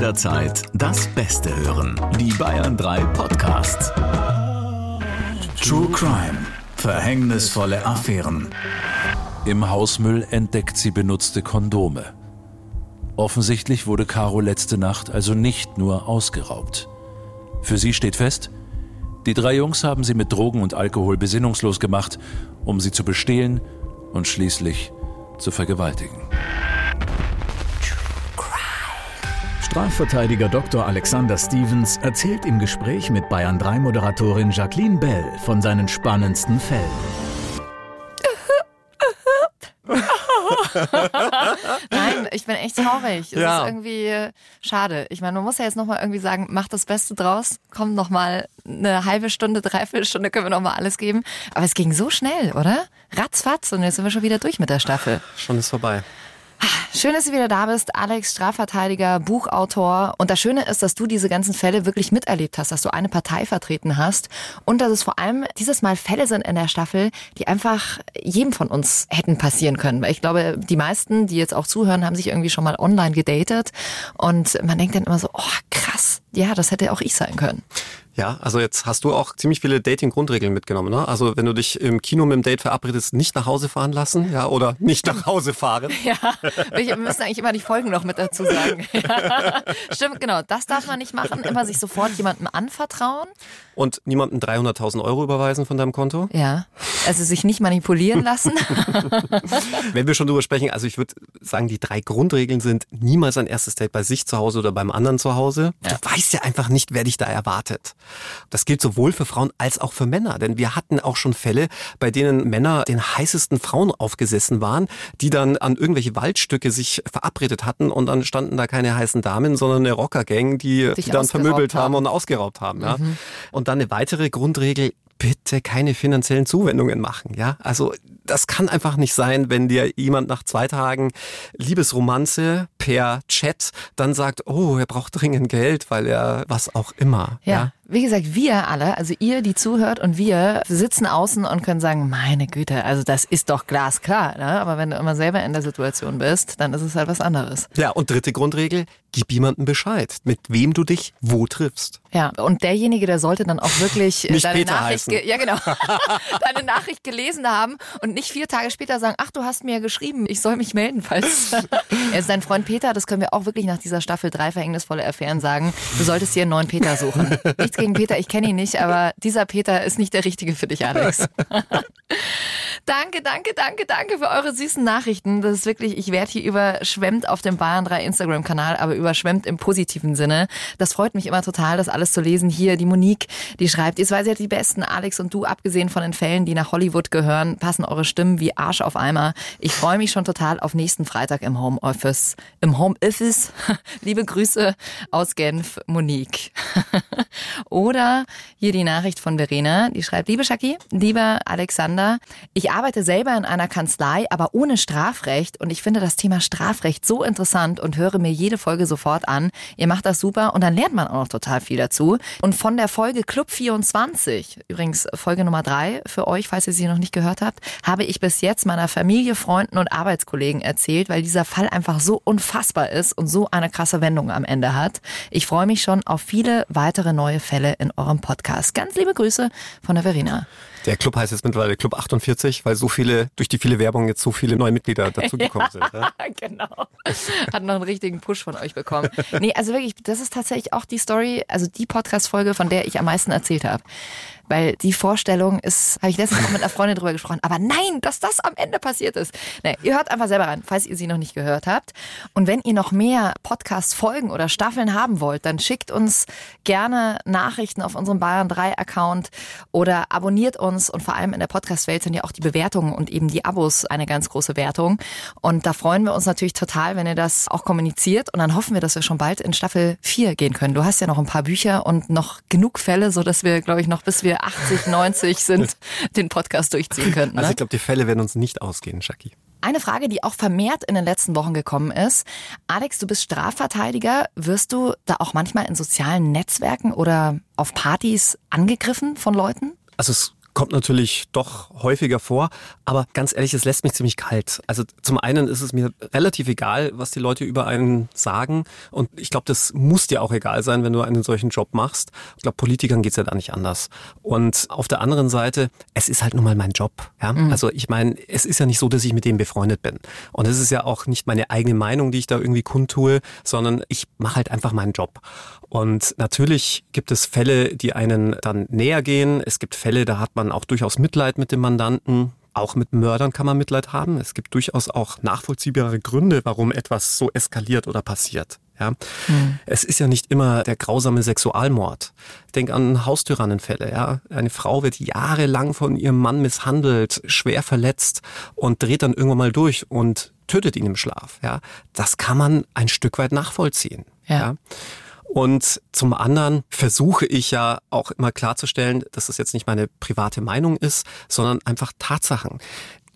jederzeit das Beste hören. Die Bayern 3 Podcasts. True Crime. Verhängnisvolle Affären. Im Hausmüll entdeckt sie benutzte Kondome. Offensichtlich wurde Caro letzte Nacht also nicht nur ausgeraubt. Für sie steht fest, die drei Jungs haben sie mit Drogen und Alkohol besinnungslos gemacht, um sie zu bestehlen und schließlich zu vergewaltigen. Strafverteidiger Dr. Alexander Stevens erzählt im Gespräch mit Bayern 3 Moderatorin Jacqueline Bell von seinen spannendsten Fällen. Nein, ich bin echt traurig. Es Ja. ist irgendwie äh, schade. Ich meine, man muss ja jetzt nochmal irgendwie sagen, mach das Beste draus, komm nochmal eine halbe Stunde, dreiviertel Stunde können wir nochmal alles geben. Aber es ging so schnell, oder? Ratzfatz und jetzt sind wir schon wieder durch mit der Staffel. Schon ist vorbei. Schön, dass du wieder da bist, Alex, Strafverteidiger, Buchautor. Und das Schöne ist, dass du diese ganzen Fälle wirklich miterlebt hast, dass du eine Partei vertreten hast und dass es vor allem dieses Mal Fälle sind in der Staffel, die einfach jedem von uns hätten passieren können. Weil ich glaube, die meisten, die jetzt auch zuhören, haben sich irgendwie schon mal online gedatet und man denkt dann immer so, oh krass, ja, das hätte auch ich sein können. Ja, also jetzt hast du auch ziemlich viele Dating-Grundregeln mitgenommen. Ne? Also wenn du dich im Kino mit dem Date verabredest, nicht nach Hause fahren lassen, ja, oder nicht nach Hause fahren. Ja, wir müssen eigentlich immer die Folgen noch mit dazu sagen. Ja. Stimmt, genau. Das darf man nicht machen. Immer sich sofort jemandem anvertrauen. Und niemandem 300.000 Euro überweisen von deinem Konto. Ja. Also sich nicht manipulieren lassen. Wenn wir schon drüber sprechen, also ich würde sagen, die drei Grundregeln sind niemals ein erstes Date bei sich zu Hause oder beim anderen zu Hause. Du weißt ja einfach nicht, wer dich da erwartet. Das gilt sowohl für Frauen als auch für Männer, denn wir hatten auch schon Fälle, bei denen Männer den heißesten Frauen aufgesessen waren, die dann an irgendwelche Waldstücke sich verabredet hatten und dann standen da keine heißen Damen, sondern eine Rockergang, die, die dann vermöbelt haben haben. und ausgeraubt haben. Ja. Und dann eine weitere Grundregel, bitte keine finanziellen Zuwendungen machen. Ja, also das kann einfach nicht sein, wenn dir jemand nach zwei Tagen Liebesromanze per Chat dann sagt, oh, er braucht dringend Geld, weil er was auch immer. Ja. Wie gesagt, wir alle, also ihr, die zuhört und wir sitzen außen und können sagen, meine Güte, also das ist doch glasklar. Ne? Aber wenn du immer selber in der Situation bist, dann ist es halt was anderes. Ja, und dritte Grundregel, gib jemandem Bescheid, mit wem du dich wo triffst. Ja, und derjenige, der sollte dann auch wirklich äh, Nicht deine Peter Nachricht, heißen. ja genau, deine Nachricht gelesen haben und nicht vier Tage später sagen, ach, du hast mir geschrieben, ich soll mich melden, falls er ist dein Freund Peter. Das können wir auch wirklich nach dieser Staffel drei verhängnisvolle Affären sagen. Du solltest dir einen neuen Peter suchen. Nichts gegen Peter, ich kenne ihn nicht, aber dieser Peter ist nicht der richtige für dich, Alex. Danke, danke, danke, danke für eure süßen Nachrichten. Das ist wirklich, ich werde hier überschwemmt auf dem Bayern 3 Instagram-Kanal, aber überschwemmt im positiven Sinne. Das freut mich immer total, das alles zu lesen. Hier die Monique, die schreibt, ihr seid ja die besten, Alex und du, abgesehen von den Fällen, die nach Hollywood gehören, passen eure Stimmen wie Arsch auf Eimer. Ich freue mich schon total auf nächsten Freitag im Homeoffice. Im Homeoffice. Liebe Grüße aus Genf, Monique. Oder hier die Nachricht von Verena, die schreibt, liebe Shaki, lieber Alexander, ich arbeite selber in einer Kanzlei, aber ohne Strafrecht und ich finde das Thema Strafrecht so interessant und höre mir jede Folge sofort an. Ihr macht das super und dann lernt man auch noch total viel dazu. Und von der Folge Club 24, übrigens Folge Nummer drei für euch, falls ihr sie noch nicht gehört habt, habe ich bis jetzt meiner Familie, Freunden und Arbeitskollegen erzählt, weil dieser Fall einfach so unfassbar ist und so eine krasse Wendung am Ende hat. Ich freue mich schon auf viele weitere neue Fälle in eurem Podcast. Ganz liebe Grüße von der Verena. Der Club heißt jetzt mittlerweile Club 48, weil so viele, durch die viele Werbung jetzt so viele neue Mitglieder dazugekommen sind. Ja? genau. Hat noch einen richtigen Push von euch bekommen. Nee, also wirklich, das ist tatsächlich auch die Story, also die Podcast-Folge, von der ich am meisten erzählt habe. Weil die Vorstellung ist, habe ich letztens auch mit einer Freundin drüber gesprochen, aber nein, dass das am Ende passiert ist. Nee, ihr hört einfach selber rein, falls ihr sie noch nicht gehört habt. Und wenn ihr noch mehr Podcast-Folgen oder Staffeln haben wollt, dann schickt uns gerne Nachrichten auf unserem Bayern 3 Account oder abonniert uns und vor allem in der Podcast-Welt sind ja auch die Bewertungen und eben die Abos eine ganz große Wertung. Und da freuen wir uns natürlich total, wenn ihr das auch kommuniziert und dann hoffen wir, dass wir schon bald in Staffel 4 gehen können. Du hast ja noch ein paar Bücher und noch genug Fälle, so dass wir, glaube ich, noch bis wir 80, 90 sind, den Podcast durchziehen könnten. Also Ne? ich glaube, die Fälle werden uns nicht ausgehen, Shaki. Eine Frage, die auch vermehrt in den letzten Wochen gekommen ist. Alex, du bist Strafverteidiger. Wirst du da auch manchmal in sozialen Netzwerken oder auf Partys angegriffen von Leuten? Also es kommt natürlich doch häufiger vor. Aber ganz ehrlich, es lässt mich ziemlich kalt. Also zum einen ist es mir relativ egal, was die Leute über einen sagen. Und ich glaube, das muss dir auch egal sein, wenn du einen solchen Job machst. Ich glaube, Politikern geht's ja da nicht anders. Und auf der anderen Seite, es ist halt nun mal mein Job. Ja? Mhm. Also ich meine, es ist ja nicht so, dass ich mit dem befreundet bin. Und es ist ja auch nicht meine eigene Meinung, die ich da irgendwie kundtue, sondern ich mache halt einfach meinen Job. Und natürlich gibt es Fälle, die einen dann näher gehen. Es gibt Fälle, da hat man auch durchaus Mitleid mit dem Mandanten. Auch mit Mördern kann man Mitleid haben. Es gibt durchaus auch nachvollziehbare Gründe, warum etwas so eskaliert oder passiert. Ja. Mhm. Es ist ja nicht immer der grausame Sexualmord. Ich denke an Haustyrannenfälle. Ja. Eine Frau wird jahrelang von ihrem Mann misshandelt, schwer verletzt und dreht dann irgendwann mal durch und tötet ihn im Schlaf. Ja. Das kann man ein Stück weit nachvollziehen. ja. ja. Und zum anderen versuche ich ja auch immer klarzustellen, dass das jetzt nicht meine private Meinung ist, sondern einfach Tatsachen.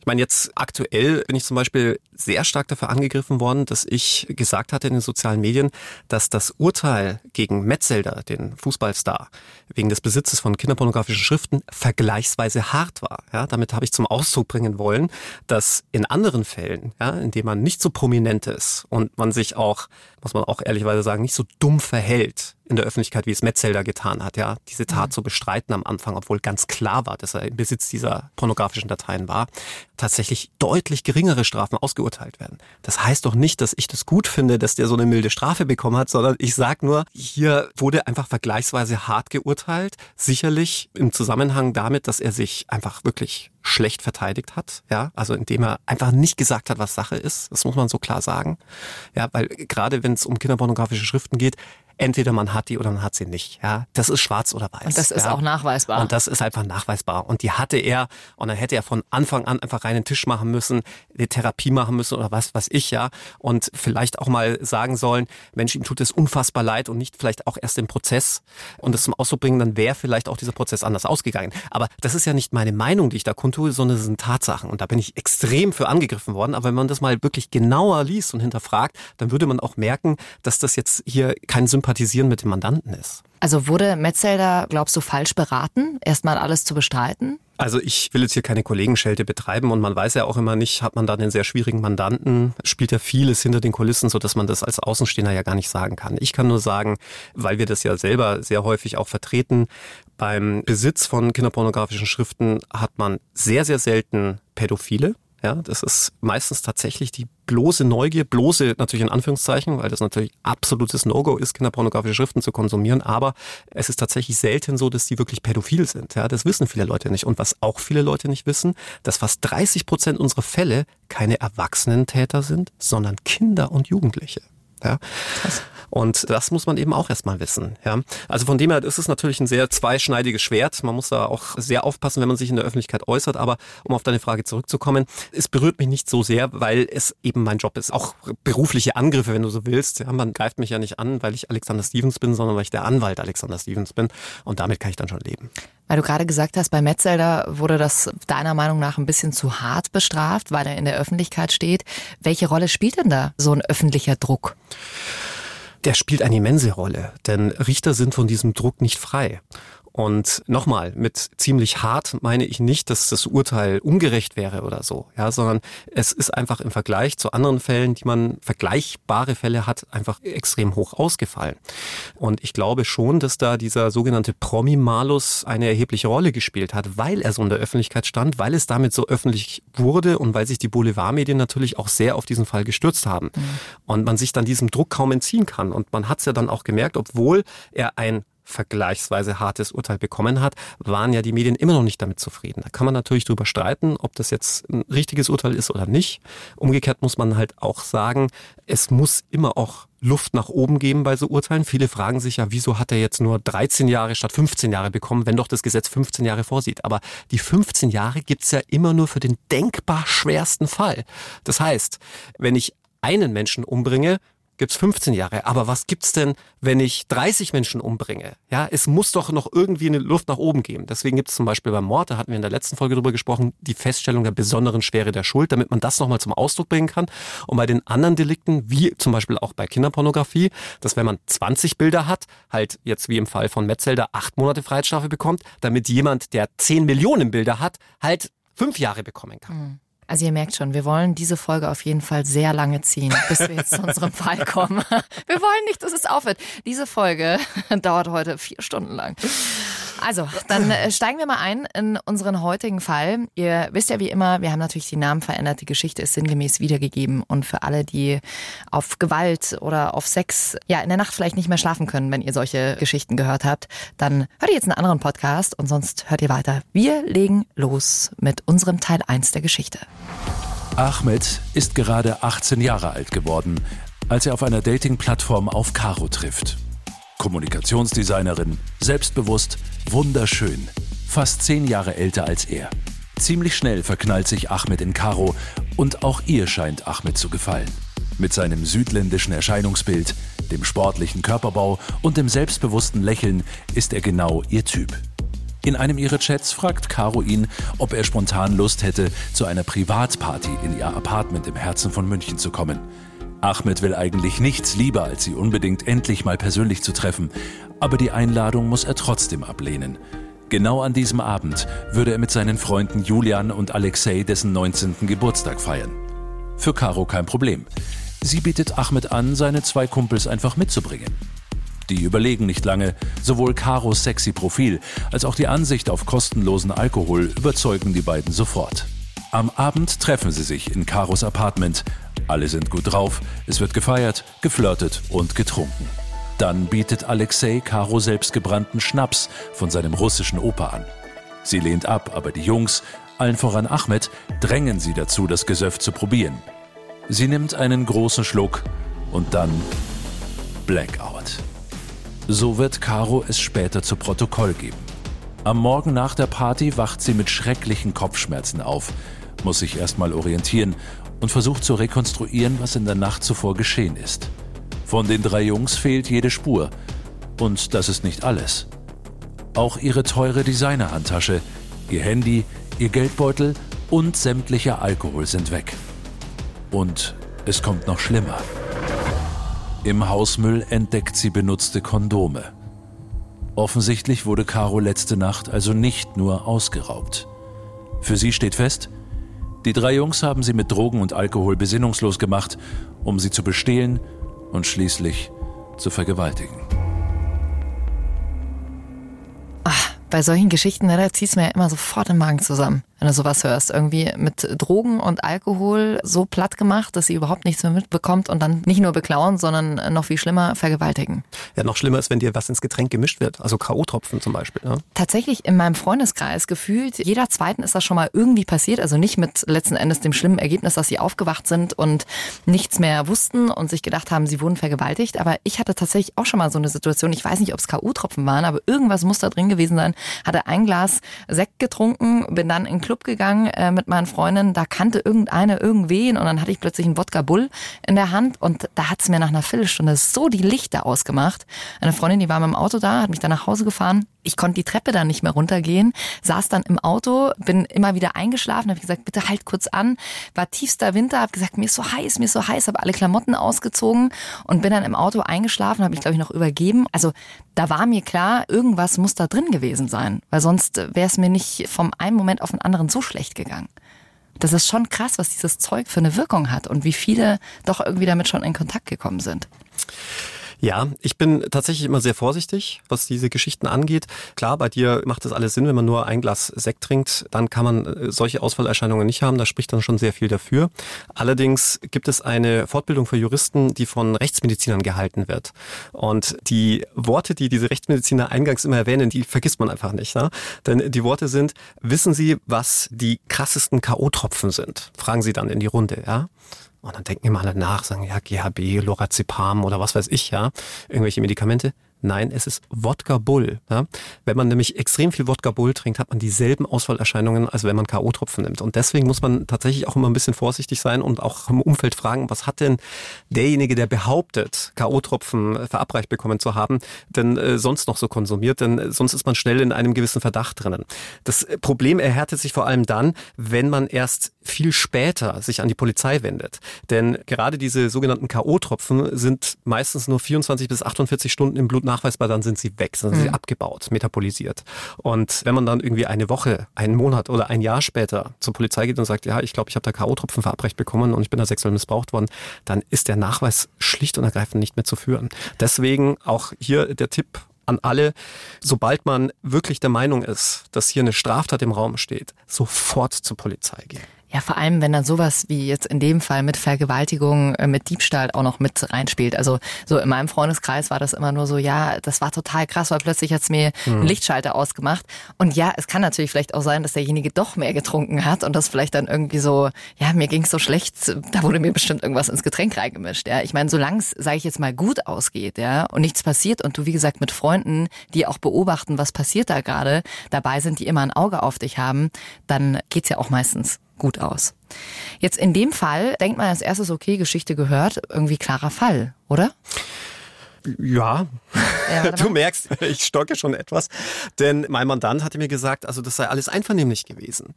Ich meine, jetzt aktuell bin ich zum Beispiel sehr stark dafür angegriffen worden, dass ich gesagt hatte in den sozialen Medien, dass das Urteil gegen Metzelder, den Fußballstar, wegen des Besitzes von kinderpornografischen Schriften vergleichsweise hart war. Ja, damit habe ich zum Ausdruck bringen wollen, dass in anderen Fällen, ja, in denen man nicht so prominent ist und man sich auch, muss man auch ehrlicherweise sagen, nicht so dumm verhält, in der Öffentlichkeit, wie es Metzelder getan hat, ja, diese Tat mhm. zu bestreiten am Anfang, obwohl ganz klar war, dass er im Besitz dieser pornografischen Dateien war, tatsächlich deutlich geringere Strafen ausgeurteilt werden. Das heißt doch nicht, dass ich das gut finde, dass der so eine milde Strafe bekommen hat, sondern ich sag nur, hier wurde einfach vergleichsweise hart geurteilt, sicherlich im Zusammenhang damit, dass er sich einfach wirklich schlecht verteidigt hat, ja, also indem er einfach nicht gesagt hat, was Sache ist, das muss man so klar sagen, ja, weil gerade wenn es um kinderpornografische Schriften geht, entweder man hat die oder man hat sie nicht. Ja, das ist schwarz oder weiß. Und das ist ja. auch nachweisbar. Und das ist einfach nachweisbar. Und die hatte er und dann hätte er von Anfang an einfach reinen Tisch machen müssen, eine Therapie machen müssen oder was was ich ja und vielleicht auch mal sagen sollen, Mensch, ihm tut es unfassbar leid und nicht vielleicht auch erst im Prozess und das zum Ausdruck bringen, dann wäre vielleicht auch dieser Prozess anders ausgegangen. Aber das ist ja nicht meine Meinung, die ich da kundtue, sondern es sind Tatsachen und da bin ich extrem für angegriffen worden. Aber wenn man das mal wirklich genauer liest und hinterfragt, dann würde man auch merken, dass das jetzt hier kein Sympathie Sympathisieren mit dem Mandanten ist. Also wurde Metzelder, glaubst du, falsch beraten, erstmal alles zu bestreiten? Also ich will jetzt hier keine Kollegenschelte betreiben und man weiß ja auch immer nicht, hat man da einen sehr schwierigen Mandanten, spielt ja vieles hinter den Kulissen, so dass man das als Außenstehender ja gar nicht sagen kann. Ich kann nur sagen, weil wir das ja selber sehr häufig auch vertreten, beim Besitz von kinderpornografischen Schriften hat man sehr, sehr selten Pädophile. Ja, das ist meistens tatsächlich die bloße Neugier, bloße natürlich in Anführungszeichen, weil das natürlich absolutes No-Go ist, kinderpornografische Schriften zu konsumieren, aber es ist tatsächlich selten so, dass die wirklich pädophil sind. Ja, das wissen viele Leute nicht. Und was auch viele Leute nicht wissen, dass fast 30 Prozent unserer Fälle keine erwachsenen Täter sind, sondern Kinder und Jugendliche. Ja. Krass. Und das muss man eben auch erstmal wissen. Ja. Also von dem her ist es natürlich ein sehr zweischneidiges Schwert. Man muss da auch sehr aufpassen, wenn man sich in der Öffentlichkeit äußert. Aber um auf deine Frage zurückzukommen, es berührt mich nicht so sehr, weil es eben mein Job ist. Auch berufliche Angriffe, wenn du so willst. Ja, man greift mich ja nicht an, weil ich Alexander Stevens bin, sondern weil ich der Anwalt Alexander Stevens bin. Und damit kann ich dann schon leben. Weil du gerade gesagt hast, bei Metzelder wurde das deiner Meinung nach ein bisschen zu hart bestraft, weil er in der Öffentlichkeit steht. Welche Rolle spielt denn da so ein öffentlicher Druck? der spielt eine immense Rolle, denn Richter sind von diesem Druck nicht frei. Und nochmal, mit ziemlich hart meine ich nicht, dass das Urteil ungerecht wäre oder so, ja, sondern es ist einfach im Vergleich zu anderen Fällen, die man vergleichbare Fälle hat, einfach extrem hoch ausgefallen. Und ich glaube schon, dass da dieser sogenannte Promi-Malus eine erhebliche Rolle gespielt hat, weil er so in der Öffentlichkeit stand, weil es damit so öffentlich wurde und weil sich die Boulevardmedien natürlich auch sehr auf diesen Fall gestürzt haben. Mhm. Und man sich dann diesem Druck kaum entziehen kann. Und man hat es ja dann auch gemerkt, obwohl er ein vergleichsweise hartes Urteil bekommen hat, waren ja die Medien immer noch nicht damit zufrieden. Da kann man natürlich drüber streiten, ob das jetzt ein richtiges Urteil ist oder nicht. Umgekehrt muss man halt auch sagen, es muss immer auch Luft nach oben geben bei so Urteilen. Viele fragen sich ja, wieso hat er jetzt nur 13 Jahre statt 15 Jahre bekommen, wenn doch das Gesetz 15 Jahre vorsieht. Aber die 15 Jahre gibt's ja immer nur für den denkbar schwersten Fall. Das heißt, wenn ich einen Menschen umbringe, gibt's 15 Jahre. Aber was gibt's denn, wenn ich 30 Menschen umbringe? Ja, es muss doch noch irgendwie eine Luft nach oben geben. Deswegen gibt's zum Beispiel beim Mord, da hatten wir in der letzten Folge drüber gesprochen, die Feststellung der besonderen Schwere der Schuld, damit man das nochmal zum Ausdruck bringen kann. Und bei den anderen Delikten, wie zum Beispiel auch bei Kinderpornografie, dass wenn man 20 Bilder hat, halt jetzt wie im Fall von Metzelder acht Monate Freiheitsstrafe bekommt, damit jemand, der 10 Millionen Bilder hat, halt fünf Jahre bekommen kann. Mhm. Also ihr merkt schon, wir wollen diese Folge auf jeden Fall sehr lange ziehen, bis wir jetzt zu unserem Fall kommen. Wir wollen nicht, dass es aufhört. Diese Folge dauert heute vier Stunden lang. Also, dann äh, steigen wir mal ein in unseren heutigen Fall. Ihr wisst ja wie immer, wir haben natürlich die Namen verändert, die Geschichte ist sinngemäß wiedergegeben. Und für alle, die auf Gewalt oder auf Sex ja in der Nacht vielleicht nicht mehr schlafen können, wenn ihr solche Geschichten gehört habt, dann hört ihr jetzt einen anderen Podcast und sonst hört ihr weiter. Wir legen los mit unserem Teil 1 der Geschichte. Ahmed ist gerade 18 Jahre alt geworden, als er auf einer Dating-Plattform auf Caro trifft. Kommunikationsdesignerin, selbstbewusst, wunderschön, fast zehn Jahre älter als er. Ziemlich schnell verknallt sich Ahmed in Caro und auch ihr scheint Ahmed zu gefallen. Mit seinem südländischen Erscheinungsbild, dem sportlichen Körperbau und dem selbstbewussten Lächeln ist er genau ihr Typ. In einem ihrer Chats fragt Caro ihn, ob er spontan Lust hätte, zu einer Privatparty in ihr Apartment im Herzen von München zu kommen. Ahmed will eigentlich nichts lieber, als sie unbedingt endlich mal persönlich zu treffen, aber die Einladung muss er trotzdem ablehnen. Genau an diesem Abend würde er mit seinen Freunden Julian und Alexei dessen 19. Geburtstag feiern. Für Caro kein Problem. Sie bietet Ahmed an, seine zwei Kumpels einfach mitzubringen. Die überlegen nicht lange. Sowohl Caros sexy Profil als auch die Ansicht auf kostenlosen Alkohol überzeugen die beiden sofort. Am Abend treffen sie sich in Caros Apartment. Alle sind gut drauf, es wird gefeiert, geflirtet und getrunken. Dann bietet Alexei Caro selbstgebrannten Schnaps von seinem russischen Opa an. Sie lehnt ab, aber die Jungs, allen voran Ahmed, drängen sie dazu, das Gesöff zu probieren. Sie nimmt einen großen Schluck und dann Blackout. So wird Caro es später zu Protokoll geben. Am Morgen nach der Party wacht sie mit schrecklichen Kopfschmerzen auf muss sich erstmal orientieren und versucht zu rekonstruieren, was in der Nacht zuvor geschehen ist. Von den drei Jungs fehlt jede Spur. Und das ist nicht alles. Auch ihre teure Designerhandtasche, ihr Handy, ihr Geldbeutel und sämtlicher Alkohol sind weg. Und es kommt noch schlimmer. Im Hausmüll entdeckt sie benutzte Kondome. Offensichtlich wurde Caro letzte Nacht also nicht nur ausgeraubt. Für sie steht fest, die drei Jungs haben sie mit Drogen und Alkohol besinnungslos gemacht, um sie zu bestehlen und schließlich zu vergewaltigen. Ach, bei solchen Geschichten, ne, da zieht es mir ja immer sofort im Magen zusammen wenn du sowas hörst. Irgendwie mit Drogen und Alkohol so platt gemacht, dass sie überhaupt nichts mehr mitbekommt und dann nicht nur beklauen, sondern noch viel schlimmer vergewaltigen. Ja, noch schlimmer ist, wenn dir was ins Getränk gemischt wird, also K.O.-Tropfen zum Beispiel. Ne? Tatsächlich in meinem Freundeskreis gefühlt, jeder Zweiten ist das schon mal irgendwie passiert, also nicht mit letzten Endes dem schlimmen Ergebnis, dass sie aufgewacht sind und nichts mehr wussten und sich gedacht haben, sie wurden vergewaltigt, aber ich hatte tatsächlich auch schon mal so eine Situation, ich weiß nicht, ob es K.O.-Tropfen waren, aber irgendwas muss da drin gewesen sein, hatte ein Glas Sekt getrunken, bin dann in Club Club gegangen äh, mit meinen Freundinnen, da kannte irgendeine irgendwen und dann hatte ich plötzlich einen Wodka Bull in der Hand und da hat es mir nach einer Viertelstunde so die Lichter ausgemacht. Eine Freundin, die war mit dem Auto da, hat mich dann nach Hause gefahren. Ich konnte die Treppe dann nicht mehr runtergehen, saß dann im Auto, bin immer wieder eingeschlafen, habe gesagt, bitte halt kurz an. War tiefster Winter, habe gesagt, mir ist so heiß, mir ist so heiß, habe alle Klamotten ausgezogen und bin dann im Auto eingeschlafen, habe mich glaube ich noch übergeben. Also da war mir klar, irgendwas muss da drin gewesen sein, weil sonst wäre es mir nicht vom einen Moment auf den anderen so schlecht gegangen. Das ist schon krass, was dieses Zeug für eine Wirkung hat und wie viele doch irgendwie damit schon in Kontakt gekommen sind. Ja, ich bin tatsächlich immer sehr vorsichtig, was diese Geschichten angeht. Klar, bei dir macht das alles Sinn, wenn man nur ein Glas Sekt trinkt, dann kann man äh, solche Ausfallerscheinungen nicht haben. Da spricht dann schon sehr viel dafür. Allerdings gibt es eine Fortbildung für Juristen, die von Rechtsmedizinern gehalten wird. Und die Worte, die diese Rechtsmediziner eingangs immer erwähnen, die vergisst man einfach nicht. Ne? Denn die Worte sind, wissen Sie, was die krassesten K.O.-Tropfen sind? Fragen Sie dann in die Runde, ja? Und dann denken immer alle nach, sagen, ja, GHB, Lorazepam oder was weiß ich, ja, irgendwelche Medikamente. Nein, es ist Wodka Bull. Ja? Wenn man nämlich extrem viel Wodka Bull trinkt, hat man dieselben Ausfallerscheinungen, als wenn man K.O.-Tropfen nimmt. Und deswegen muss man tatsächlich auch immer ein bisschen vorsichtig sein und auch im Umfeld fragen, was hat denn derjenige, der behauptet, K.O.-Tropfen verabreicht bekommen zu haben, denn äh, sonst noch so konsumiert? Denn sonst ist man schnell in einem gewissen Verdacht drinnen. Das Problem erhärtet sich vor allem dann, wenn man erst viel später sich an die Polizei wendet. Denn gerade diese sogenannten K.O.-Tropfen sind meistens nur 24 bis 48 Stunden im Blut nachweisbar, dann sind sie weg, dann sind mhm. sie abgebaut, metabolisiert. Und wenn man dann irgendwie eine Woche, einen Monat oder ein Jahr später zur Polizei geht und sagt, ja, ich glaube, ich habe da K.O.-Tropfen verabreicht bekommen und ich bin da sexuell missbraucht worden, dann ist der Nachweis schlicht und ergreifend nicht mehr zu führen. Deswegen auch hier der Tipp an alle, sobald man wirklich der Meinung ist, dass hier eine Straftat im Raum steht, sofort zur Polizei gehen. Ja, vor allem, wenn dann sowas wie jetzt in dem Fall mit Vergewaltigung, äh, mit Diebstahl auch noch mit reinspielt. Also so in meinem Freundeskreis war das immer nur so, ja, das war total krass, weil plötzlich hat's mir mhm. einen Lichtschalter ausgemacht. Und ja, es kann natürlich vielleicht auch sein, dass derjenige doch mehr getrunken hat und das vielleicht dann irgendwie so, ja, mir ging's so schlecht, da wurde mir bestimmt irgendwas ins Getränk reingemischt. Ja, ich meine, solange es, sage ich jetzt mal, gut ausgeht, ja, und nichts passiert und du wie gesagt mit Freunden, die auch beobachten, was passiert da gerade, dabei sind, die immer ein Auge auf dich haben, dann geht's ja auch meistens gut aus. Jetzt in dem Fall denkt man als erstes, okay, Geschichte gehört, irgendwie klarer Fall, oder? Ja, ja du merkst, ich stocke schon etwas. Denn mein Mandant hatte mir gesagt, also das sei alles einvernehmlich gewesen.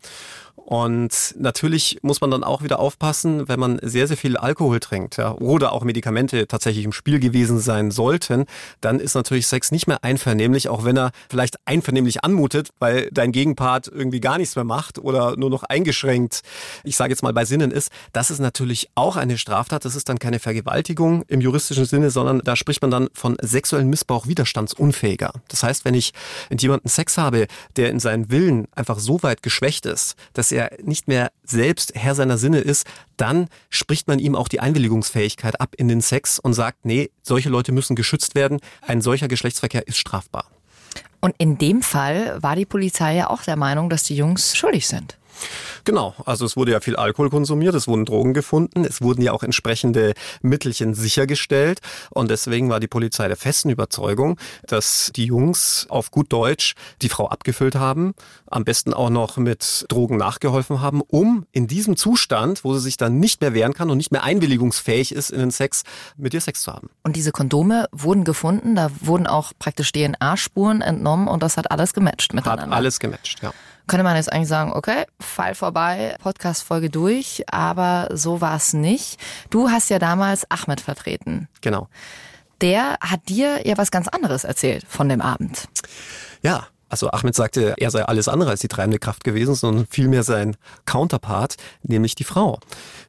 Und natürlich muss man dann auch wieder aufpassen, wenn man sehr, sehr viel Alkohol trinkt ja, oder auch Medikamente tatsächlich im Spiel gewesen sein sollten, dann ist natürlich Sex nicht mehr einvernehmlich, auch wenn er vielleicht einvernehmlich anmutet, weil dein Gegenpart irgendwie gar nichts mehr macht oder nur noch eingeschränkt, ich sage jetzt mal bei Sinnen ist. Das ist natürlich auch eine Straftat. Das ist dann keine Vergewaltigung im juristischen Sinne, sondern da spricht man dann von sexuellen Missbrauch widerstandsunfähiger. Das heißt, wenn ich mit jemandem Sex habe, der in seinen Willen einfach so weit geschwächt ist, dass er nicht mehr selbst Herr seiner Sinne ist, dann spricht man ihm auch die Einwilligungsfähigkeit ab in den Sex und sagt, nee, solche Leute müssen geschützt werden. Ein solcher Geschlechtsverkehr ist strafbar. Und in dem Fall war die Polizei ja auch der Meinung, dass die Jungs schuldig sind. Genau, also es wurde ja viel Alkohol konsumiert, es wurden Drogen gefunden, es wurden ja auch entsprechende Mittelchen sichergestellt und deswegen war die Polizei der festen Überzeugung, dass die Jungs auf gut Deutsch die Frau abgefüllt haben, am besten auch noch mit Drogen nachgeholfen haben, um in diesem Zustand, wo sie sich dann nicht mehr wehren kann und nicht mehr einwilligungsfähig ist in den Sex, mit ihr Sex zu haben. Und diese Kondome wurden gefunden, da wurden auch praktisch DNA-Spuren entnommen und das hat alles gematcht miteinander. Hat alles gematcht, ja könnte man jetzt eigentlich sagen, okay, Fall vorbei, Podcast-Folge durch, aber so war es nicht. Du hast ja damals Ahmed vertreten. Genau. Der hat dir ja was ganz anderes erzählt von dem Abend. Ja, also Ahmed sagte, er sei alles andere als die treibende Kraft gewesen, sondern vielmehr sein Counterpart, nämlich die Frau.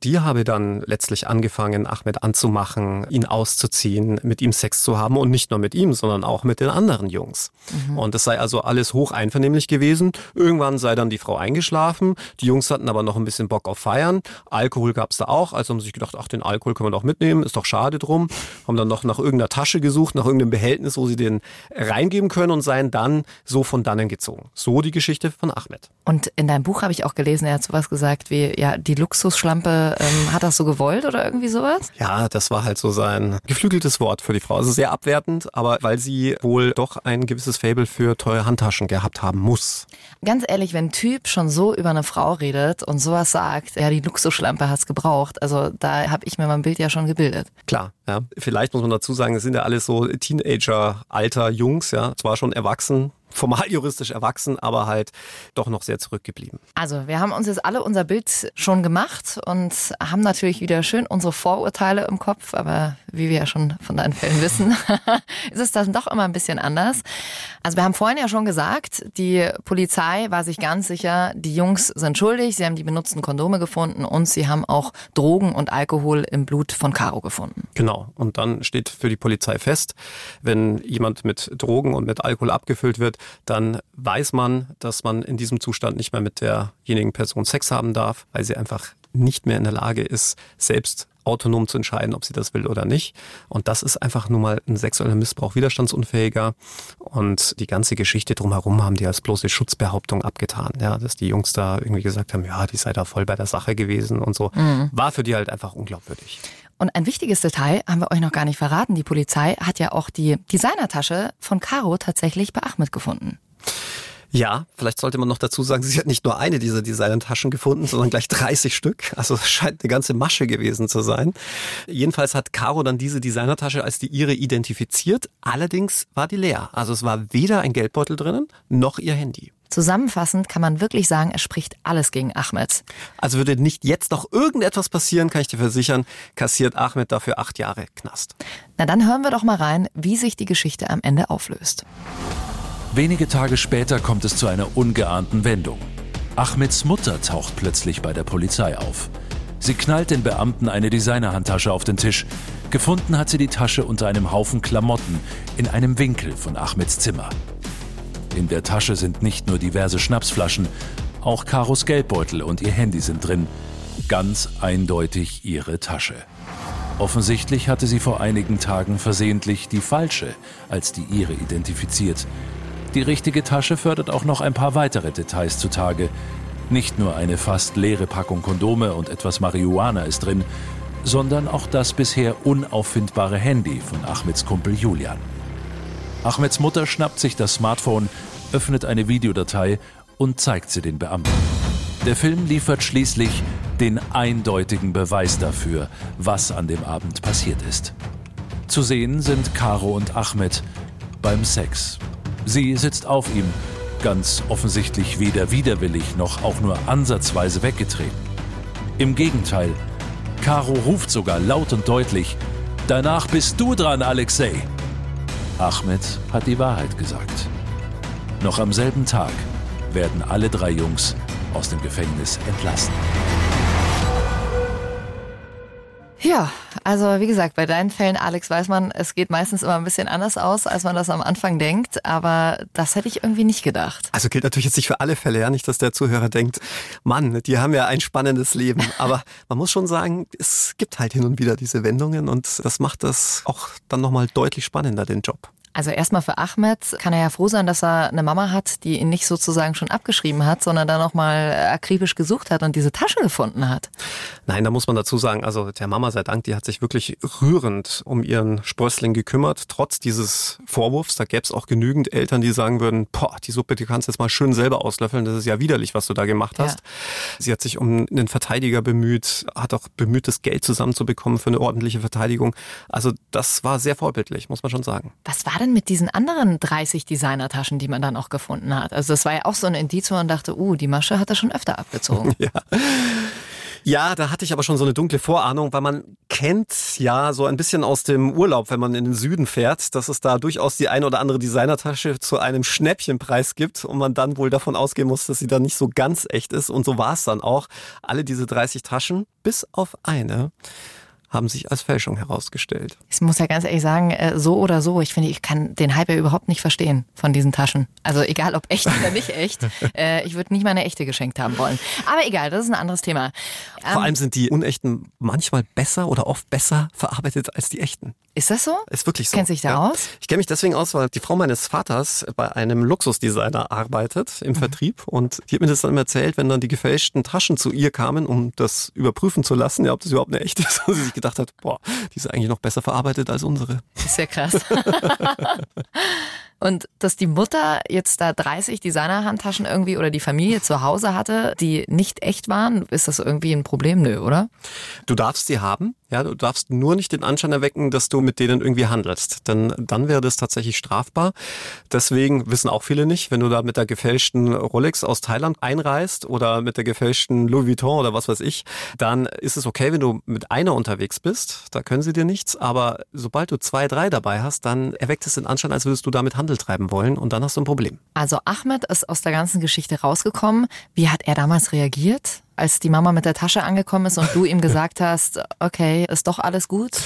Die habe dann letztlich angefangen, Ahmed anzumachen, ihn auszuziehen, mit ihm Sex zu haben und nicht nur mit ihm, sondern auch mit den anderen Jungs. Mhm. Und es sei also alles hoch einvernehmlich gewesen. Irgendwann sei dann die Frau eingeschlafen. Die Jungs hatten aber noch ein bisschen Bock auf Feiern. Alkohol gab es da auch. Also haben sie sich gedacht, ach, den Alkohol können wir doch mitnehmen, ist doch schade drum. Haben dann noch nach irgendeiner Tasche gesucht, nach irgendeinem Behältnis, wo sie den reingeben können und seien dann so von dannen gezogen. So die Geschichte von Ahmed. Und in deinem Buch habe ich auch gelesen, er hat sowas gesagt wie, ja, die Luxusschlampe, ähm, hat das so gewollt oder irgendwie sowas? Ja, das war halt so sein geflügeltes Wort für die Frau. Also sehr abwertend, aber weil sie wohl doch ein gewisses Fable für teure Handtaschen gehabt haben muss. Ganz ehrlich, wenn ein Typ schon so über eine Frau redet und sowas sagt, ja, die Luxusschlampe hat's gebraucht, also da habe ich mir mein Bild ja schon gebildet. Klar, ja. Vielleicht muss man dazu sagen, es sind ja alles so Teenager-Alter Jungs, ja. Zwar schon erwachsen, formal juristisch erwachsen, aber halt doch noch sehr zurückgeblieben. Also, wir haben uns jetzt alle unser Bild schon gemacht und haben natürlich wieder schön unsere Vorurteile im Kopf, aber wie wir ja schon von deinen Fällen wissen, ist es dann doch immer ein bisschen anders. Also, wir haben vorhin ja schon gesagt, die Polizei war sich ganz sicher, die Jungs sind schuldig, sie haben die benutzten Kondome gefunden und sie haben auch Drogen und Alkohol im Blut von Caro gefunden. Genau. Und dann steht für die Polizei fest, wenn jemand mit Drogen und mit Alkohol abgefüllt wird, dann weiß man, dass man in diesem Zustand nicht mehr mit derjenigen Person Sex haben darf, weil sie einfach nicht mehr in der Lage ist, selbst autonom zu entscheiden, ob sie das will oder nicht. Und das ist einfach nur mal ein sexueller Missbrauch widerstandsunfähiger. Und die ganze Geschichte drumherum haben die als bloße Schutzbehauptung abgetan. Ja, dass die Jungs da irgendwie gesagt haben, ja, die sei da voll bei der Sache gewesen und so. Mhm. War für die halt einfach unglaubwürdig. Und ein wichtiges Detail haben wir euch noch gar nicht verraten. Die Polizei hat ja auch die Designertasche von Caro tatsächlich bei Ahmed gefunden. Ja, vielleicht sollte man noch dazu sagen, sie hat nicht nur eine dieser Designertaschen gefunden, sondern gleich 30 Stück. Also es scheint eine ganze Masche gewesen zu sein. Jedenfalls hat Caro dann diese Designertasche als die ihre identifiziert. Allerdings war die leer. Also es war weder ein Geldbeutel drinnen, noch ihr Handy. Zusammenfassend kann man wirklich sagen, es spricht alles gegen Ahmed. Also würde nicht jetzt noch irgendetwas passieren, kann ich dir versichern, kassiert Ahmed dafür acht Jahre Knast. Na dann hören wir doch mal rein, wie sich die Geschichte am Ende auflöst. Wenige Tage später kommt es zu einer ungeahnten Wendung. Ahmeds Mutter taucht plötzlich bei der Polizei auf. Sie knallt den Beamten eine Designerhandtasche auf den Tisch. Gefunden hat sie die Tasche unter einem Haufen Klamotten in einem Winkel von Ahmeds Zimmer. In der Tasche sind nicht nur diverse Schnapsflaschen, auch Karos Geldbeutel und ihr Handy sind drin. Ganz eindeutig ihre Tasche. Offensichtlich hatte sie vor einigen Tagen versehentlich die falsche als die ihre identifiziert. Die richtige Tasche fördert auch noch ein paar weitere Details zutage. Nicht nur eine fast leere Packung Kondome und etwas Marihuana ist drin, sondern auch das bisher unauffindbare Handy von Ahmeds Kumpel Julian. Ahmeds Mutter schnappt sich das Smartphone, öffnet eine Videodatei und zeigt sie den Beamten. Der Film liefert schließlich den eindeutigen Beweis dafür, was an dem Abend passiert ist. Zu sehen sind Caro und Ahmed beim Sex. Sie sitzt auf ihm, ganz offensichtlich weder widerwillig noch auch nur ansatzweise weggetreten. Im Gegenteil, Caro ruft sogar laut und deutlich, Danach bist du dran, Alexei. Ahmed hat die Wahrheit gesagt. Noch am selben Tag werden alle drei Jungs aus dem Gefängnis entlassen. Ja, also wie gesagt, bei deinen Fällen, Alex, weiß man, es geht meistens immer ein bisschen anders aus, als man das am Anfang denkt. Aber das hätte ich irgendwie nicht gedacht. Also gilt natürlich jetzt nicht für alle Fälle, ja, nicht, dass der Zuhörer denkt, Mann, die haben ja ein spannendes Leben. Aber man muss schon sagen, es gibt halt hin und wieder diese Wendungen und das macht das auch dann nochmal deutlich spannender, den Job. Also erstmal für Ahmed kann er ja froh sein, dass er eine Mama hat, die ihn nicht sozusagen schon abgeschrieben hat, sondern da nochmal akribisch gesucht hat und diese Tasche gefunden hat. Nein, da muss man dazu sagen, also der Mama sei Dank, die hat sich wirklich rührend um ihren Sprössling gekümmert, trotz dieses Vorwurfs. Da gäbe es auch genügend Eltern, die sagen würden, boah, die Suppe, die kannst du jetzt mal schön selber auslöffeln, das ist ja widerlich, was du da gemacht hast. Ja. Sie hat sich um einen Verteidiger bemüht, hat auch bemüht, das Geld zusammenzubekommen für eine ordentliche Verteidigung. Also das war sehr vorbildlich, muss man schon sagen. Was war denn mit diesen anderen 30 Designertaschen, die man dann auch gefunden hat? Also das war ja auch so ein Indiz, wo man dachte, uh, die Masche hat er schon öfter abgezogen. ja. Ja, da hatte ich aber schon so eine dunkle Vorahnung, weil man kennt ja so ein bisschen aus dem Urlaub, wenn man in den Süden fährt, dass es da durchaus die eine oder andere Designertasche zu einem Schnäppchenpreis gibt und man dann wohl davon ausgehen muss, dass sie dann nicht so ganz echt ist. Und so war es dann auch. Alle diese 30 Taschen, bis auf eine, haben sich als Fälschung herausgestellt. Ich muss ja ganz ehrlich sagen, äh, so oder so, ich finde, ich kann den Hype ja überhaupt nicht verstehen von diesen Taschen. Also egal ob echt oder nicht echt, äh, ich würde nicht mal eine echte geschenkt haben wollen. Aber egal, das ist ein anderes Thema. Vor ähm, allem sind die unechten manchmal besser oder oft besser verarbeitet als die echten. Ist das so? Ist wirklich so. Kennt sich da ja. aus? Ich kenne mich deswegen aus, weil die Frau meines Vaters bei einem Luxusdesigner arbeitet im mhm. Vertrieb und die hat mir das dann immer erzählt, wenn dann die gefälschten Taschen zu ihr kamen, um das überprüfen zu lassen, ja, ob das überhaupt eine echte ist, gedacht hat, boah, die ist eigentlich noch besser verarbeitet als unsere. Ja krass. Und dass die Mutter jetzt da 30 Designerhandtaschen irgendwie oder die Familie zu Hause hatte, die nicht echt waren, ist das irgendwie ein Problem? Nö, oder? Du darfst sie haben. Ja, du darfst nur nicht den Anschein erwecken, dass du mit denen irgendwie handelst. Denn dann wäre das tatsächlich strafbar. Deswegen wissen auch viele nicht, wenn du da mit der gefälschten Rolex aus Thailand einreist oder mit der gefälschten Louis Vuitton oder was weiß ich, dann ist es okay, wenn du mit einer unterwegs bist. Da können sie dir nichts. Aber sobald du zwei, drei dabei hast, dann erweckt es den Anschein, als würdest du damit handeln Handel treiben wollen und dann hast du ein Problem. Also Ahmed ist aus der ganzen Geschichte rausgekommen. Wie hat er damals reagiert? Als die Mama mit der Tasche angekommen ist und du ihm gesagt hast, okay, ist doch alles gut?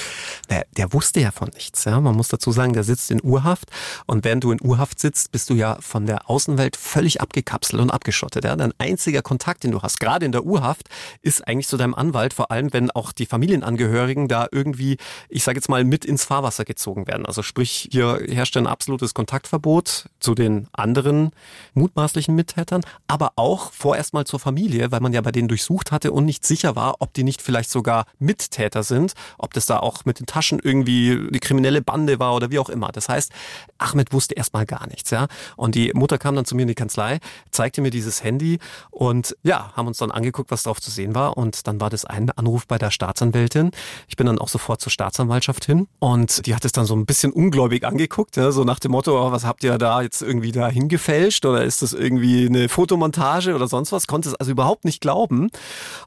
Der, der wusste ja von nichts. Ja. Man muss dazu sagen, der sitzt in Urhaft und während du in Urhaft sitzt, bist du ja von der Außenwelt völlig abgekapselt und abgeschottet. Ja. Dein einziger Kontakt, den du hast, gerade in der Urhaft, ist eigentlich zu deinem Anwalt, vor allem wenn auch die Familienangehörigen da irgendwie, ich sage jetzt mal, mit ins Fahrwasser gezogen werden. Also sprich, hier herrscht ein absolutes Kontaktverbot zu den anderen mutmaßlichen Mittätern, aber auch vorerst mal zur Familie, weil man ja bei denen denen durchsucht hatte und nicht sicher war, ob die nicht vielleicht sogar Mittäter sind, ob das da auch mit den Taschen irgendwie die kriminelle Bande war oder wie auch immer. Das heißt, Ahmed wusste erstmal gar nichts, ja. Und die Mutter kam dann zu mir in die Kanzlei, zeigte mir dieses Handy und ja, haben uns dann angeguckt, was drauf zu sehen war. Und dann war das ein Anruf bei der Staatsanwältin. Ich bin dann auch sofort zur Staatsanwaltschaft hin und die hat es dann so ein bisschen ungläubig angeguckt, ja, so nach dem Motto, oh, was habt ihr da jetzt irgendwie da hingefälscht oder ist das irgendwie eine Fotomontage oder sonst was? Konnte es also überhaupt nicht glauben.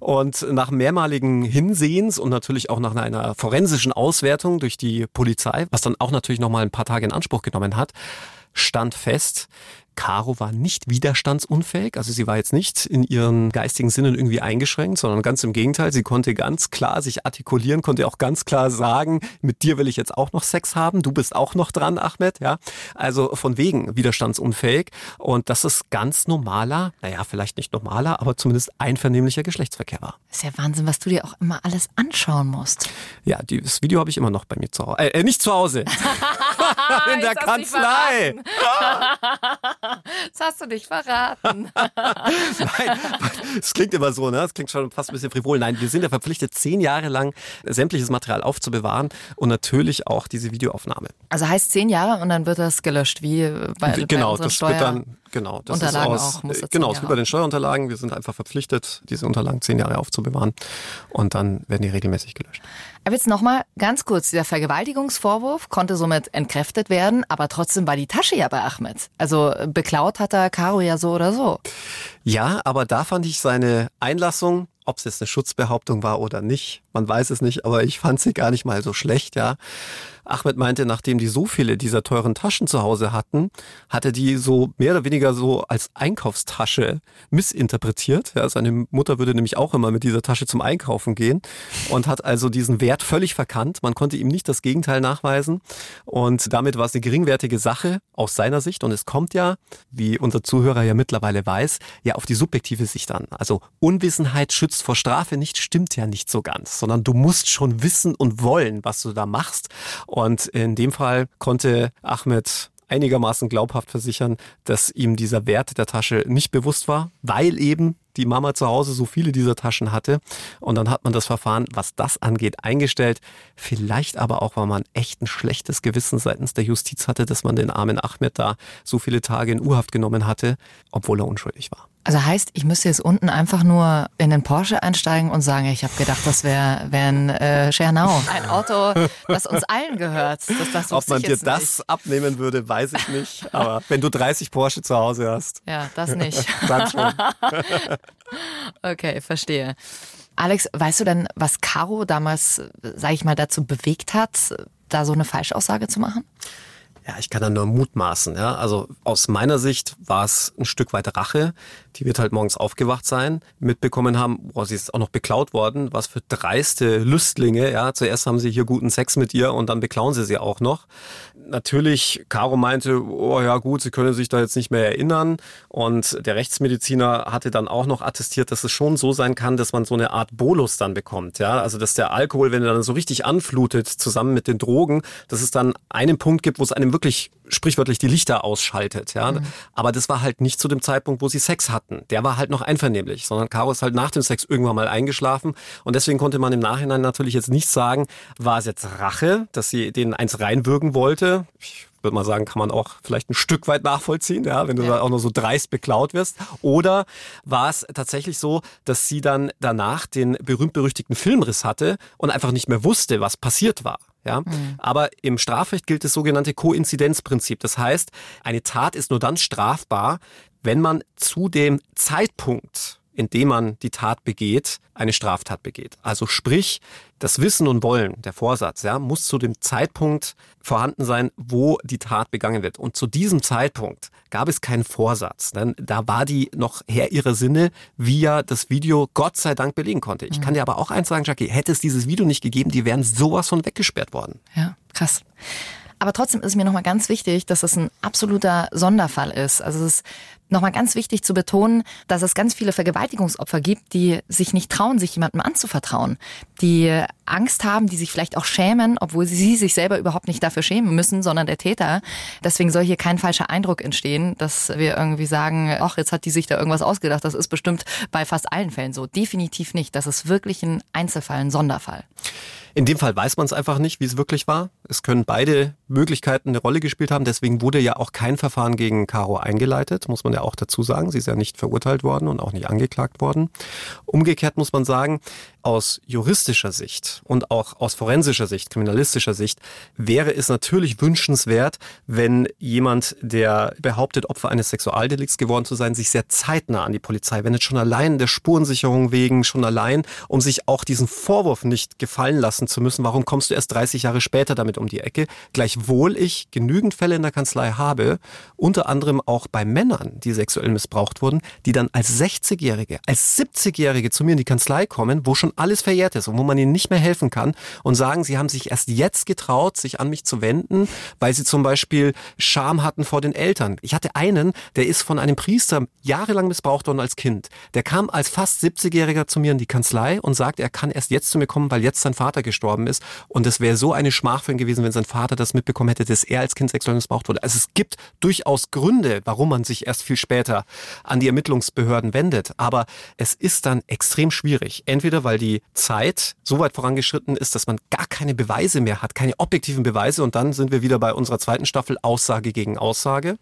Und nach mehrmaligen Hinsehens und natürlich auch nach einer forensischen Auswertung durch die Polizei, was dann auch natürlich noch mal ein paar Tage in Anspruch genommen hat, stand fest, Caro war nicht widerstandsunfähig, also sie war jetzt nicht in ihren geistigen Sinnen irgendwie eingeschränkt, sondern ganz im Gegenteil, sie konnte ganz klar sich artikulieren, konnte auch ganz klar sagen, mit dir will ich jetzt auch noch Sex haben, du bist auch noch dran, Ahmed, ja. Also von wegen widerstandsunfähig und das ist ganz normaler, naja, vielleicht nicht normaler, aber zumindest einvernehmlicher Geschlechtsverkehr war. Ist ja Wahnsinn, was du dir auch immer alles anschauen musst. Ja, das Video habe ich immer noch bei mir zu Hause. Äh, nicht zu Hause. in der Kanzlei. Das hast du nicht verraten. Nein, es klingt immer so, ne? Es klingt schon fast ein bisschen frivol. Nein, wir sind ja verpflichtet, zehn Jahre lang sämtliches Material aufzubewahren und natürlich auch diese Videoaufnahme. Also heißt zehn Jahre und dann wird das gelöscht, wie bei, genau, bei das Steuer wird dann genau, das Unterlagen ist aus, auch, muss das genau, es bei den Steuerunterlagen. Wir sind einfach verpflichtet, diese Unterlagen zehn Jahre aufzubewahren und dann werden die regelmäßig gelöscht. Aber jetzt nochmal ganz kurz, dieser Vergewaltigungsvorwurf konnte somit entkräftet werden, aber trotzdem war die Tasche ja bei Ahmed. Also beklaut hat er Caro ja so oder so. Ja, aber da fand ich seine Einlassung, ob es jetzt eine Schutzbehauptung war oder nicht, man weiß es nicht, aber ich fand sie gar nicht mal so schlecht, ja. Ahmed meinte, nachdem die so viele dieser teuren Taschen zu Hause hatten, hatte die so mehr oder weniger so als Einkaufstasche missinterpretiert. Ja, seine Mutter würde nämlich auch immer mit dieser Tasche zum Einkaufen gehen und hat also diesen Wert völlig verkannt. Man konnte ihm nicht das Gegenteil nachweisen und damit war es eine geringwertige Sache aus seiner Sicht und es kommt ja, wie unser Zuhörer ja mittlerweile weiß, ja auf die subjektive Sicht an. Also Unwissenheit schützt vor Strafe nicht, stimmt ja nicht so ganz, sondern du musst schon wissen und wollen, was du da machst. Und in dem Fall konnte Ahmed einigermaßen glaubhaft versichern, dass ihm dieser Wert der Tasche nicht bewusst war, weil eben die Mama zu Hause so viele dieser Taschen hatte. Und dann hat man das Verfahren, was das angeht, eingestellt. Vielleicht aber auch, weil man echt ein schlechtes Gewissen seitens der Justiz hatte, dass man den armen Ahmed da so viele Tage in Urhaft genommen hatte, obwohl er unschuldig war. Also heißt, ich müsste jetzt unten einfach nur in den Porsche einsteigen und sagen, ich habe gedacht, das wäre wär ein äh, Schernau. Ein Auto, das uns allen gehört. Das, das Ob man dir jetzt das nicht. abnehmen würde, weiß ich nicht. Aber wenn du 30 Porsche zu Hause hast, Ja, das nicht. dann schon. Okay, verstehe. Alex, weißt du denn, was Caro damals, sage ich mal, dazu bewegt hat, da so eine Falschaussage zu machen? Ja, ich kann da nur mutmaßen. Ja. Also aus meiner Sicht war es ein Stück weit Rache. Die wird halt morgens aufgewacht sein, mitbekommen haben, boah, sie ist auch noch beklaut worden. Was für dreiste Lüstlinge. Ja, zuerst haben sie hier guten Sex mit ihr und dann beklauen sie sie auch noch. Natürlich, Caro meinte, oh ja gut, sie könne sich da jetzt nicht mehr erinnern. Und der Rechtsmediziner hatte dann auch noch attestiert, dass es schon so sein kann, dass man so eine Art Bolus dann bekommt. Ja, also dass der Alkohol, wenn er dann so richtig anflutet, zusammen mit den Drogen, dass es dann einen Punkt gibt, wo es einem wirklich sprichwörtlich die Lichter ausschaltet. Ja, aber das war halt nicht zu dem Zeitpunkt, wo sie Sex hatten. Der war halt noch einvernehmlich, sondern Caro ist halt nach dem Sex irgendwann mal eingeschlafen. Und deswegen konnte man im Nachhinein natürlich jetzt nicht sagen, war es jetzt Rache, dass sie denen eins reinwürgen wollte. Ich würde mal sagen, kann man auch vielleicht ein Stück weit nachvollziehen, ja, wenn du da auch noch so dreist beklaut wirst. Oder war es tatsächlich so, dass sie dann danach den berühmt-berüchtigten Filmriss hatte und einfach nicht mehr wusste, was passiert war? Ja? Aber im Strafrecht gilt das sogenannte Koinzidenzprinzip. Das heißt, eine Tat ist nur dann strafbar, wenn man zu dem Zeitpunkt, in dem man die Tat begeht, eine Straftat begeht. Also sprich, das Wissen und Wollen, der Vorsatz, ja, muss zu dem Zeitpunkt vorhanden sein, wo die Tat begangen wird. Und zu diesem Zeitpunkt gab es keinen Vorsatz. Denn da war die noch her ihrer Sinne, wie ja das Video Gott sei Dank belegen konnte. Ich kann dir aber auch eins sagen, Jackie, hätte es dieses Video nicht gegeben, die wären sowas von weggesperrt worden. Ja, krass. Aber trotzdem ist mir nochmal ganz wichtig, dass es ein absoluter Sonderfall ist. Also es ist Nochmal ganz wichtig zu betonen, dass es ganz viele Vergewaltigungsopfer gibt, die sich nicht trauen, sich jemandem anzuvertrauen, die Angst haben, die sich vielleicht auch schämen, obwohl sie sich selber überhaupt nicht dafür schämen müssen, sondern der Täter. Deswegen soll hier kein falscher Eindruck entstehen, dass wir irgendwie sagen, ach, jetzt hat die sich da irgendwas ausgedacht. Das ist bestimmt bei fast allen Fällen so. Definitiv nicht. Das ist wirklich ein Einzelfall, ein Sonderfall. In dem Fall weiß man es einfach nicht, wie es wirklich war. Es können beide Möglichkeiten eine Rolle gespielt haben. Deswegen wurde ja auch kein Verfahren gegen Caro eingeleitet, muss man ja auch dazu sagen. Sie ist ja nicht verurteilt worden und auch nicht angeklagt worden. Umgekehrt muss man sagen, aus juristischer Sicht und auch aus forensischer Sicht, kriminalistischer Sicht, wäre es natürlich wünschenswert, wenn jemand, der behauptet, Opfer eines Sexualdelikts geworden zu sein, sich sehr zeitnah an die Polizei wendet, schon allein der Spurensicherung wegen, schon allein, um sich auch diesen Vorwurf nicht gefallen lassen zu müssen, warum kommst du erst 30 Jahre später damit um die Ecke, gleichwohl ich genügend Fälle in der Kanzlei habe, unter anderem auch bei Männern, die sexuell missbraucht wurden, die dann als 60-Jährige, als 70-Jährige zu mir in die Kanzlei kommen, wo schon alles verjährt ist und wo man ihnen nicht mehr helfen kann und sagen, sie haben sich erst jetzt getraut, sich an mich zu wenden, weil sie zum Beispiel Scham hatten vor den Eltern. Ich hatte einen, der ist von einem Priester jahrelang missbraucht worden als Kind. Der kam als fast 70-Jähriger zu mir in die Kanzlei und sagt, er kann erst jetzt zu mir kommen, weil jetzt sein Vater gestorben ist. Und es wäre so eine Schmach für ihn gewesen, wenn sein Vater das mitbekommen hätte, dass er als Kind sexuell missbraucht wurde. Also es gibt durchaus Gründe, warum man sich erst viel später an die Ermittlungsbehörden wendet. Aber es ist dann extrem schwierig. Entweder weil die die Zeit so weit vorangeschritten ist, dass man gar keine Beweise mehr hat, keine objektiven Beweise. Und dann sind wir wieder bei unserer zweiten Staffel Aussage gegen Aussage.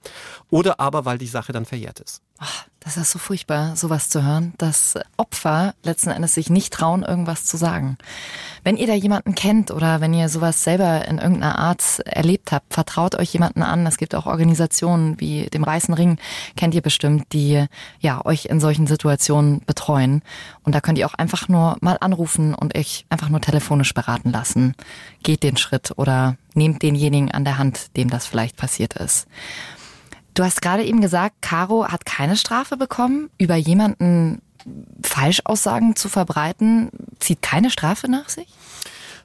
Oder aber weil die Sache dann verjährt ist. Ach, das ist so furchtbar, sowas zu hören, dass Opfer letzten Endes sich nicht trauen, irgendwas zu sagen. Wenn ihr da jemanden kennt oder wenn ihr sowas selber in irgendeiner Art erlebt habt, vertraut euch jemanden an. Es gibt auch Organisationen wie dem Reißen Ring, kennt ihr bestimmt, die ja euch in solchen Situationen betreuen. Und da könnt ihr auch einfach nur mal anrufen und euch einfach nur telefonisch beraten lassen. Geht den Schritt oder nehmt denjenigen an der Hand, dem das vielleicht passiert ist. Du hast gerade eben gesagt, Caro hat keine Strafe bekommen. Über jemanden Falschaussagen zu verbreiten, zieht keine Strafe nach sich?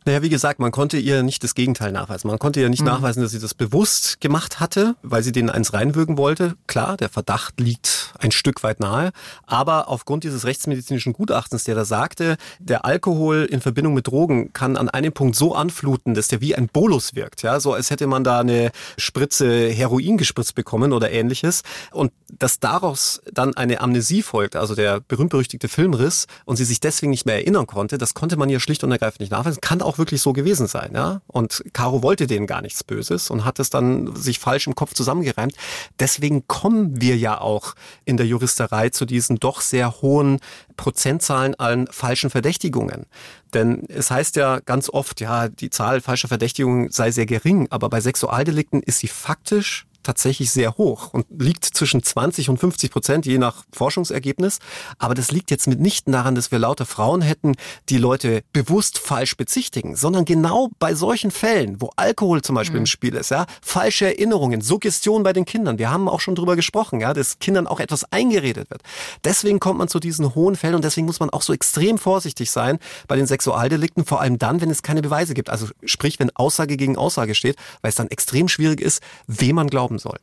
Naja, wie gesagt, man konnte ihr nicht das Gegenteil nachweisen. Man konnte ihr nicht mhm. nachweisen, dass sie das bewusst gemacht hatte, weil sie denen eins reinwirken wollte. Klar, der Verdacht liegt ein Stück weit nahe. Aber aufgrund dieses rechtsmedizinischen Gutachtens, der da sagte, der Alkohol in Verbindung mit Drogen kann an einem Punkt so anfluten, dass der wie ein Bolus wirkt. Ja, so als hätte man da eine Spritze Heroin gespritzt bekommen oder ähnliches. Und dass daraus dann eine Amnesie folgt, also der berühmt-berüchtigte Filmriss, und sie sich deswegen nicht mehr erinnern konnte, das konnte man ihr schlicht und ergreifend nicht nachweisen. Kann auch wirklich so gewesen sein, ja. Und Caro wollte denen gar nichts Böses und hat es dann sich falsch im Kopf zusammengereimt. Deswegen kommen wir ja auch in der Juristerei zu diesen doch sehr hohen Prozentzahlen an falschen Verdächtigungen. Denn es heißt ja ganz oft, ja, die Zahl falscher Verdächtigungen sei sehr gering, aber bei Sexualdelikten ist sie faktisch tatsächlich sehr hoch und liegt zwischen 20 und 50 Prozent, je nach Forschungsergebnis. Aber das liegt jetzt mitnichten daran, dass wir lauter Frauen hätten, die Leute bewusst falsch bezichtigen, sondern genau bei solchen Fällen, wo Alkohol zum Beispiel mhm. im Spiel ist, ja, falsche Erinnerungen, Suggestion bei den Kindern. Wir haben auch schon drüber gesprochen, ja, dass Kindern auch etwas eingeredet wird. Deswegen kommt man zu diesen hohen Fällen und deswegen muss man auch so extrem vorsichtig sein bei den Sexualdelikten, vor allem dann, wenn es keine Beweise gibt. Also sprich, wenn Aussage gegen Aussage steht, weil es dann extrem schwierig ist, wem man glauben soll.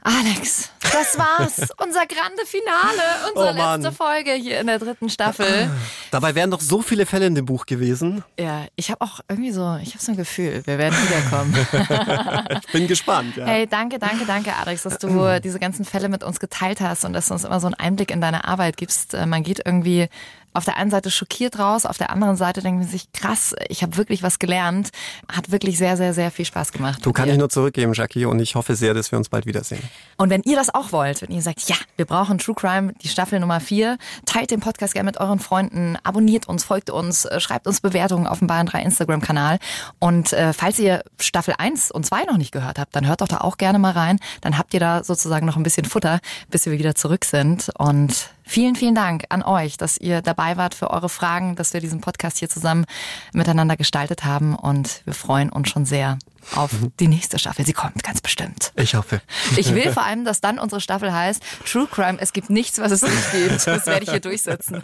Alex, das war's. Unser grande Finale, unsere oh letzte Folge hier in der dritten Staffel. Dabei wären doch so viele Fälle in dem Buch gewesen. Ja, ich habe auch irgendwie so, ich habe so ein Gefühl, wir werden wiederkommen. ich bin gespannt. Ja. Hey, danke, danke, danke, Alex, dass du diese ganzen Fälle mit uns geteilt hast und dass du uns immer so einen Einblick in deine Arbeit gibst. Äh, man geht irgendwie auf der einen Seite schockiert raus, auf der anderen Seite denkt man sich, krass, ich habe wirklich was gelernt. Hat wirklich sehr, sehr, sehr viel Spaß gemacht. Du kann ich nur zurückgeben, Jackie, und ich hoffe sehr, dass wir uns bald wiedersehen. Und wenn ihr das auch wollt, wenn ihr sagt, ja, wir brauchen True Crime, die Staffel Nummer 4, teilt den Podcast gerne mit euren Freunden, abonniert uns, folgt uns, äh, schreibt uns Bewertungen auf dem Bayern 3 Instagram-Kanal. Und äh, falls ihr Staffel 1 und 2 noch nicht gehört habt, dann hört doch da auch gerne mal rein. Dann habt ihr da sozusagen noch ein bisschen Futter, bis wir wieder zurück sind. Und Vielen, vielen Dank an euch, dass ihr dabei wart für eure Fragen, dass wir diesen Podcast hier zusammen miteinander gestaltet haben und wir freuen uns schon sehr auf mhm. die nächste Staffel. Sie kommt ganz bestimmt. Ich hoffe. Ich will vor allem, dass dann unsere Staffel heißt True Crime, es gibt nichts, was es nicht gibt. Das werde ich hier durchsetzen.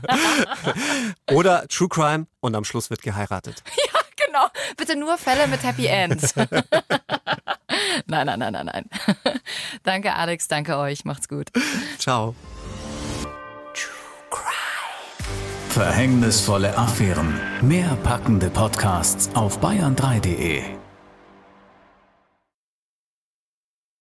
Oder True Crime und am Schluss wird geheiratet. Ja, genau. Bitte nur Fälle mit Happy End. Nein, nein, nein, nein, nein. danke, Alex. Danke euch. Macht's gut. Ciao. Verhängnisvolle Affären. Mehr packende Podcasts auf bayern3.de.